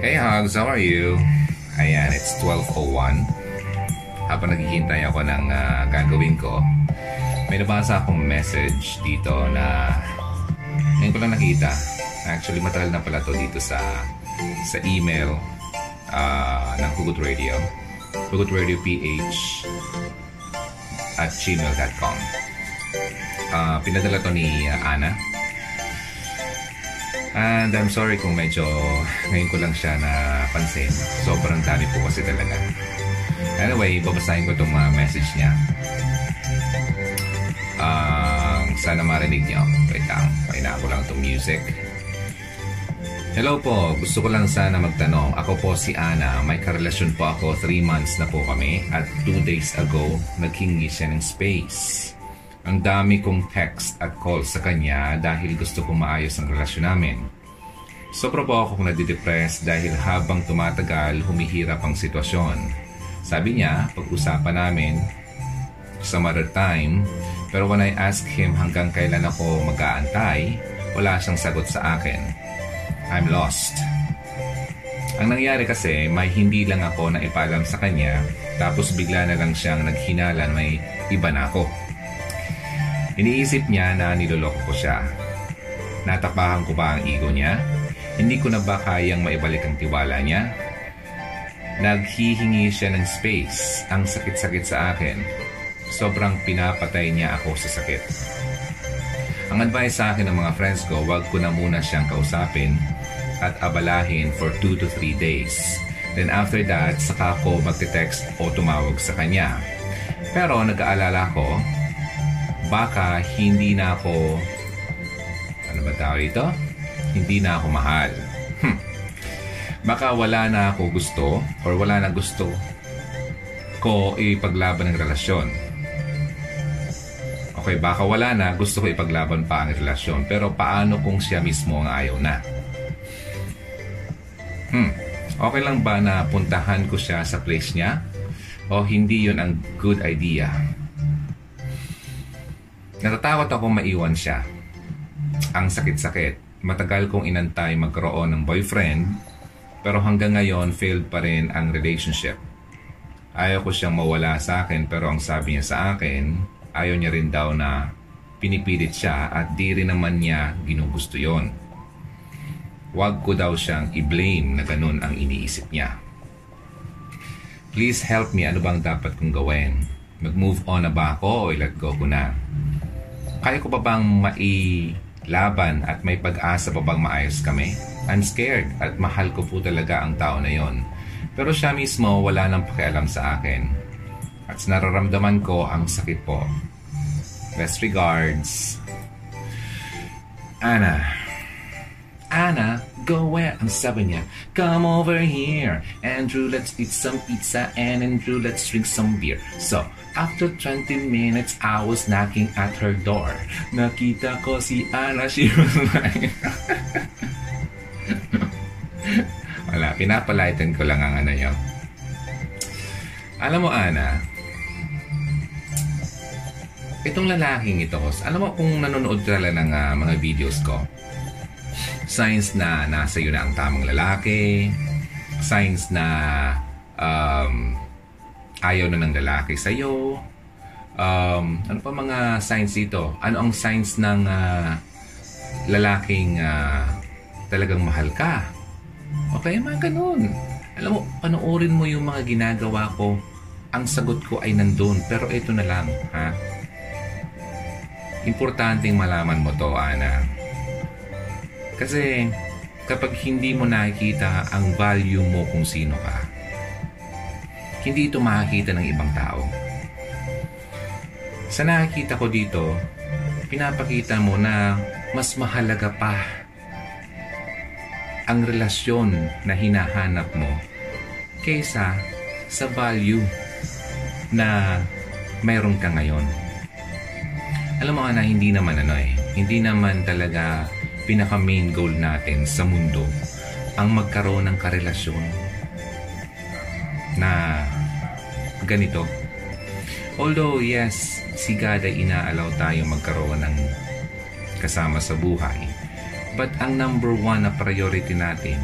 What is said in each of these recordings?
Hey Hugs, how are you? Ayan, it's 12.01. Habang naghihintay ako ng uh, gagawin ko, may nabasa akong message dito na ngayon ko lang nakita. Actually, matagal na pala to dito sa sa email uh, ng Hugot Radio. Hugot Radio PH at gmail.com. Uh, pinadala to ni uh, Ana. And I'm sorry kung medyo ngayon ko lang siya napansin. Sobrang dami po kasi talaga. Anyway, babasahin ko itong uh, message niya. Uh, sana marinig niyo. Wait lang, paina ko lang itong music. Hello po, gusto ko lang sana magtanong. Ako po si Ana, may karelasyon po ako 3 months na po kami at 2 days ago, naghingi siya ng space. Ang dami kong text at call sa kanya dahil gusto kong maayos ang relasyon namin. Sobra po akong nadidepress dahil habang tumatagal, humihirap ang sitwasyon. Sabi niya, pag-usapan namin some other time, pero when I ask him hanggang kailan ako mag-aantay, wala siyang sagot sa akin. I'm lost. Ang nangyari kasi, may hindi lang ako na ipaalam sa kanya, tapos bigla na lang siyang naghinalan may iba na ako. Iniisip niya na niloloko ko siya. Natapahan ko ba ang ego niya? Hindi ko na ba kayang maibalik ang tiwala niya? Naghihingi siya ng space. Ang sakit-sakit sa akin. Sobrang pinapatay niya ako sa sakit. Ang advice sa akin ng mga friends ko, wag ko na muna siyang kausapin at abalahin for 2 to 3 days. Then after that, saka ako magte-text o tumawag sa kanya. Pero nag-aalala ko, baka hindi na ako ano ba tawag ito? Hindi na ako mahal. Hmm. Baka wala na ako gusto or wala na gusto ko ipaglaban ng relasyon. Okay, baka wala na gusto ko ipaglaban pa ang relasyon pero paano kung siya mismo ang ayaw na? Hmm. Okay lang ba na puntahan ko siya sa place niya? O hindi yon ang good idea? Natatakot ako maiwan siya. Ang sakit-sakit. Matagal kong inantay magkaroon ng boyfriend, pero hanggang ngayon failed pa rin ang relationship. Ayaw ko siyang mawala sa akin pero ang sabi niya sa akin, ayaw niya rin daw na pinipilit siya at di rin naman niya ginugusto yon. Huwag ko daw siyang i-blame na ganun ang iniisip niya. Please help me, ano bang dapat kong gawin? Mag-move on na ba ako o i-let go ko na? Kaya ko pa bang mailaban at may pag-asa pa bang maayos kami? I'm scared at mahal ko po talaga ang tao na yon. Pero siya mismo wala nang pakialam sa akin. At nararamdaman ko ang sakit po. Best regards, Anna. Anna, go where? Ang sabi niya, come over here. Andrew, let's eat some pizza. And Andrew, let's drink some beer. So, after 20 minutes, I was knocking at her door. Nakita ko si Anna, she was like... Wala, pinapalighten ko lang ang ano yun. Alam mo, Ana, itong lalaking ito, alam mo kung nanonood ka lang ng uh, mga videos ko, signs na nasa iyo na ang tamang lalaki, signs na um, ayaw na ng lalaki sa iyo. Um, ano pa mga signs dito? Ano ang signs ng uh, lalaking uh, talagang mahal ka? Okay, mga ganun. Alam mo, panoorin mo yung mga ginagawa ko. Ang sagot ko ay nandun. Pero ito na lang, ha? Importanteng malaman mo to, Ana. Kasi kapag hindi mo nakikita ang value mo kung sino ka, hindi ito makikita ng ibang tao. Sa nakikita ko dito, pinapakita mo na mas mahalaga pa ang relasyon na hinahanap mo kaysa sa value na mayroon ka ngayon. Alam mo na hindi naman ano eh, hindi naman talaga pinaka main goal natin sa mundo ang magkaroon ng karelasyon na ganito. Although yes, si God ay inaalaw tayo magkaroon ng kasama sa buhay. But ang number one na priority natin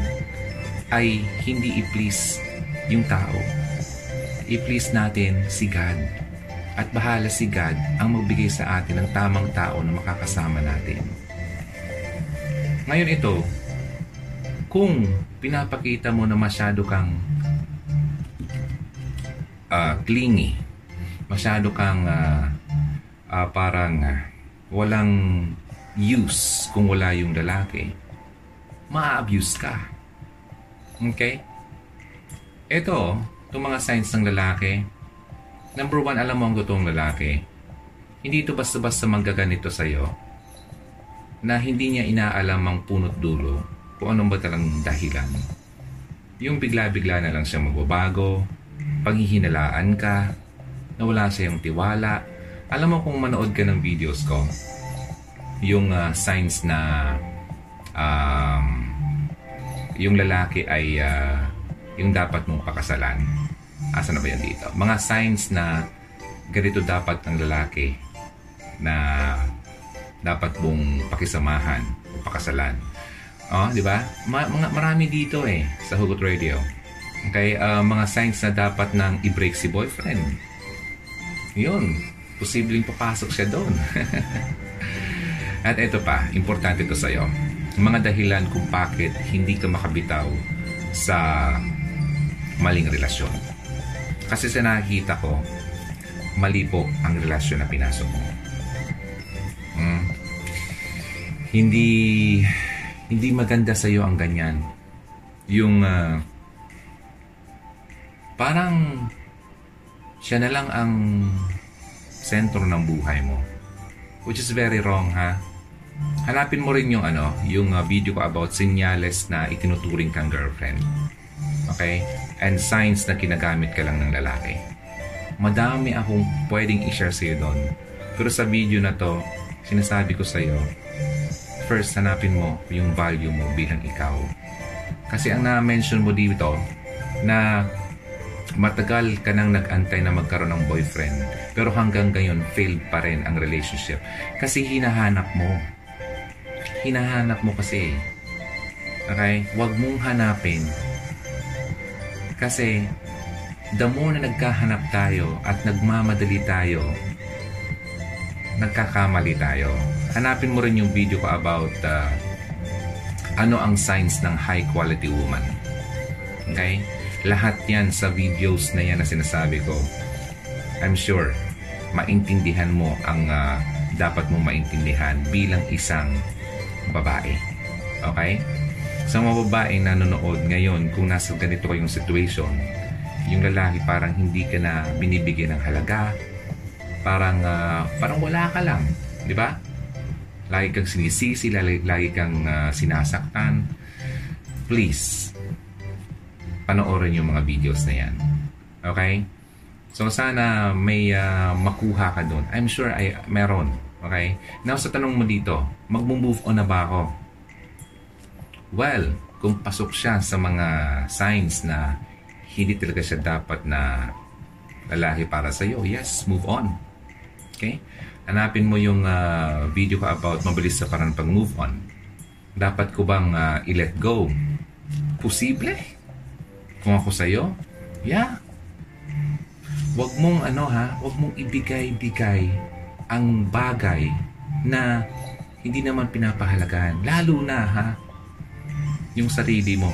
ay hindi i-please yung tao. I-please natin si God. At bahala si God ang magbigay sa atin ng tamang tao na makakasama natin. Ngayon ito, kung pinapakita mo na masyado kang uh, clingy, masyado kang uh, uh, parang uh, walang use kung wala yung lalaki, ma-abuse ka. Okay? Ito, itong mga signs ng lalaki, number one, alam mo ang totoong lalaki, hindi ito basta-basta manggaganito sa'yo na hindi niya inaalam ang punot dulo kung anong ba talang dahilan. Yung bigla-bigla na lang siya magbabago, paghihinalaan ka, nawala siyang tiwala. Alam mo kung manood ka ng videos ko, yung uh, signs na um, yung lalaki ay uh, yung dapat mong pakasalan. Asa na ba yan dito? Mga signs na ganito dapat ng lalaki na dapat mong pakisamahan o pakasalan. Oh, di ba? Ma- mga marami dito eh sa Hugot Radio. Okay, uh, mga signs na dapat nang i-break si boyfriend. Yun, posibleng papasok siya doon. At ito pa, importante to sa'yo. Mga dahilan kung bakit hindi ka makabitaw sa maling relasyon. Kasi sa nakikita ko, mali po ang relasyon na pinasok mo. Hindi hindi maganda sa iyo ang ganyan. Yung uh, parang siya na lang ang sentro ng buhay mo. Which is very wrong ha. Hanapin mo rin yung ano, yung uh, video ko about sinyales na itinuturing kang girlfriend. Okay? And signs na kinagamit ka lang ng lalaki. Madami akong pwedeng i-share sa'yo doon. Pero sa video na to, sinasabi ko sa'yo, first hanapin mo yung value mo bilang ikaw. Kasi ang na-mention mo dito na matagal ka nang nag-antay na magkaroon ng boyfriend pero hanggang ngayon failed pa rin ang relationship. Kasi hinahanap mo. Hinahanap mo kasi. Okay? Wag mong hanapin. Kasi the more na nagkahanap tayo at nagmamadali tayo nagkakamali tayo hanapin mo rin yung video ko about uh, ano ang signs ng high quality woman okay lahat yan sa videos na yan na sinasabi ko. I'm sure, maintindihan mo ang uh, dapat mong maintindihan bilang isang babae. Okay? Sa mga babae na nanonood ngayon, kung nasa ganito kayong situation, yung lalaki parang hindi ka na binibigyan ng halaga, parang uh, parang wala ka lang, di ba? Lagi kang sinisisi, lagi, lagi kang uh, sinasaktan. Please, panoorin yung mga videos na yan. Okay? So sana may uh, makuha ka doon. I'm sure ay meron. Okay? Now sa tanong mo dito, mag-move on na ba ako? Well, kung pasok siya sa mga signs na hindi talaga siya dapat na lalaki para sa iyo, yes, move on. Okay? Hanapin mo yung uh, video ko about mabilis sa parang pag-move on. Dapat ko bang uh, i-let go? Posible? Kung ako sa'yo, yeah. Huwag mong ano ha, huwag mong ibigay-bigay ang bagay na hindi naman pinapahalagahan. Lalo na ha, yung sarili mo.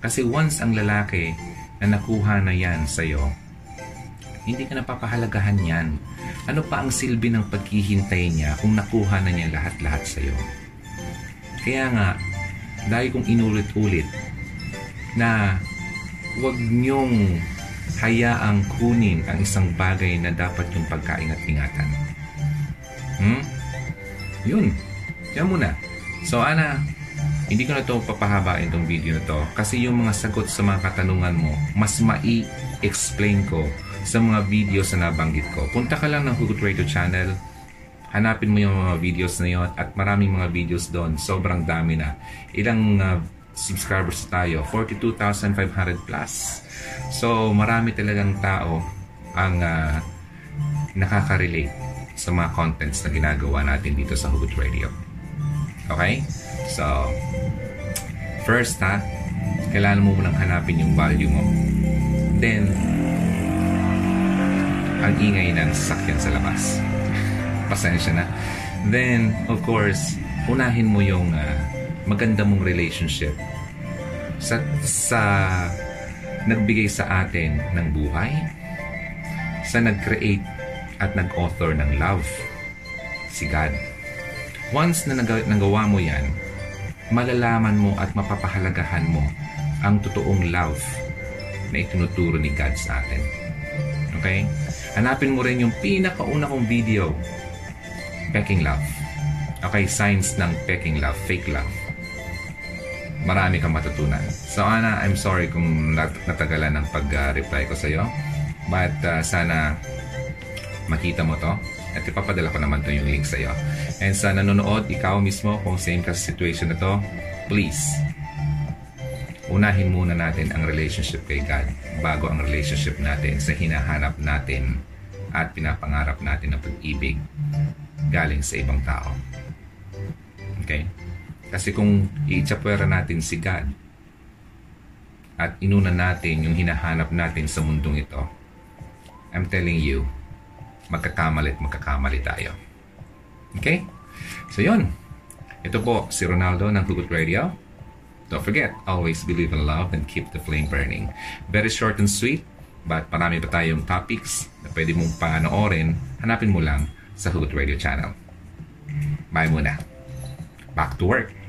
Kasi once ang lalaki na nakuha na yan sa'yo, hindi ka napapahalagahan yan. Ano pa ang silbi ng paghihintay niya kung nakuha na niya lahat-lahat sa'yo? Kaya nga, dahil kong inulit-ulit na huwag niyong hayaang kunin ang isang bagay na dapat yung pagkaingat-ingatan. Hmm? Yun. Yan muna. So, Ana, hindi ko na to papahabain tong video na to kasi yung mga sagot sa mga katanungan mo, mas mai-explain ko sa mga videos na nabanggit ko. Punta ka lang ng Hugot Radio channel, hanapin mo yung mga videos na yon at maraming mga videos doon. Sobrang dami na. Ilang uh, subscribers tayo, 42,500 plus. So, marami talagang tao ang uh, nakaka-relate sa mga contents na ginagawa natin dito sa Hugot Radio. Okay? So, first ha, Kailangan mo munang hanapin yung value mo. Then, ang ingay ng sasakyan sa labas. Pasensya na. Then, of course, unahin mo yung uh, maganda mong relationship sa, sa nagbigay sa atin ng buhay, sa nag-create at nag-author ng love, si God. Once na nag- nagawa mo yan, malalaman mo at mapapahalagahan mo ang totoong love na itinuturo ni God sa atin. Okay? Hanapin mo rin yung pinakauna kong video, Peking Love. Okay, signs ng peking love, fake love. Marami kang matutunan. So Ana, I'm sorry kung nat- natagalan ng pag-reply ko sa iyo. But uh, sana makita mo to at ipapadala ko naman to yung link sa iyo. And sa nanonood, ikaw mismo kung same ka sa situation na to, please unahin muna natin ang relationship kay God bago ang relationship natin sa hinahanap natin at pinapangarap natin ng pag-ibig galing sa ibang tao. Okay? Kasi kung iitsapwera natin si God at inuna natin yung hinahanap natin sa mundong ito, I'm telling you, magkakamali at magkakamali tayo. Okay? So yun. Ito po si Ronaldo ng Hugot Radio. Don't forget, always believe in love and keep the flame burning. Very short and sweet, but marami pa tayong topics na pwede mong panoorin. Hanapin mo lang sa Hugot Radio channel. Bye muna. Back to work.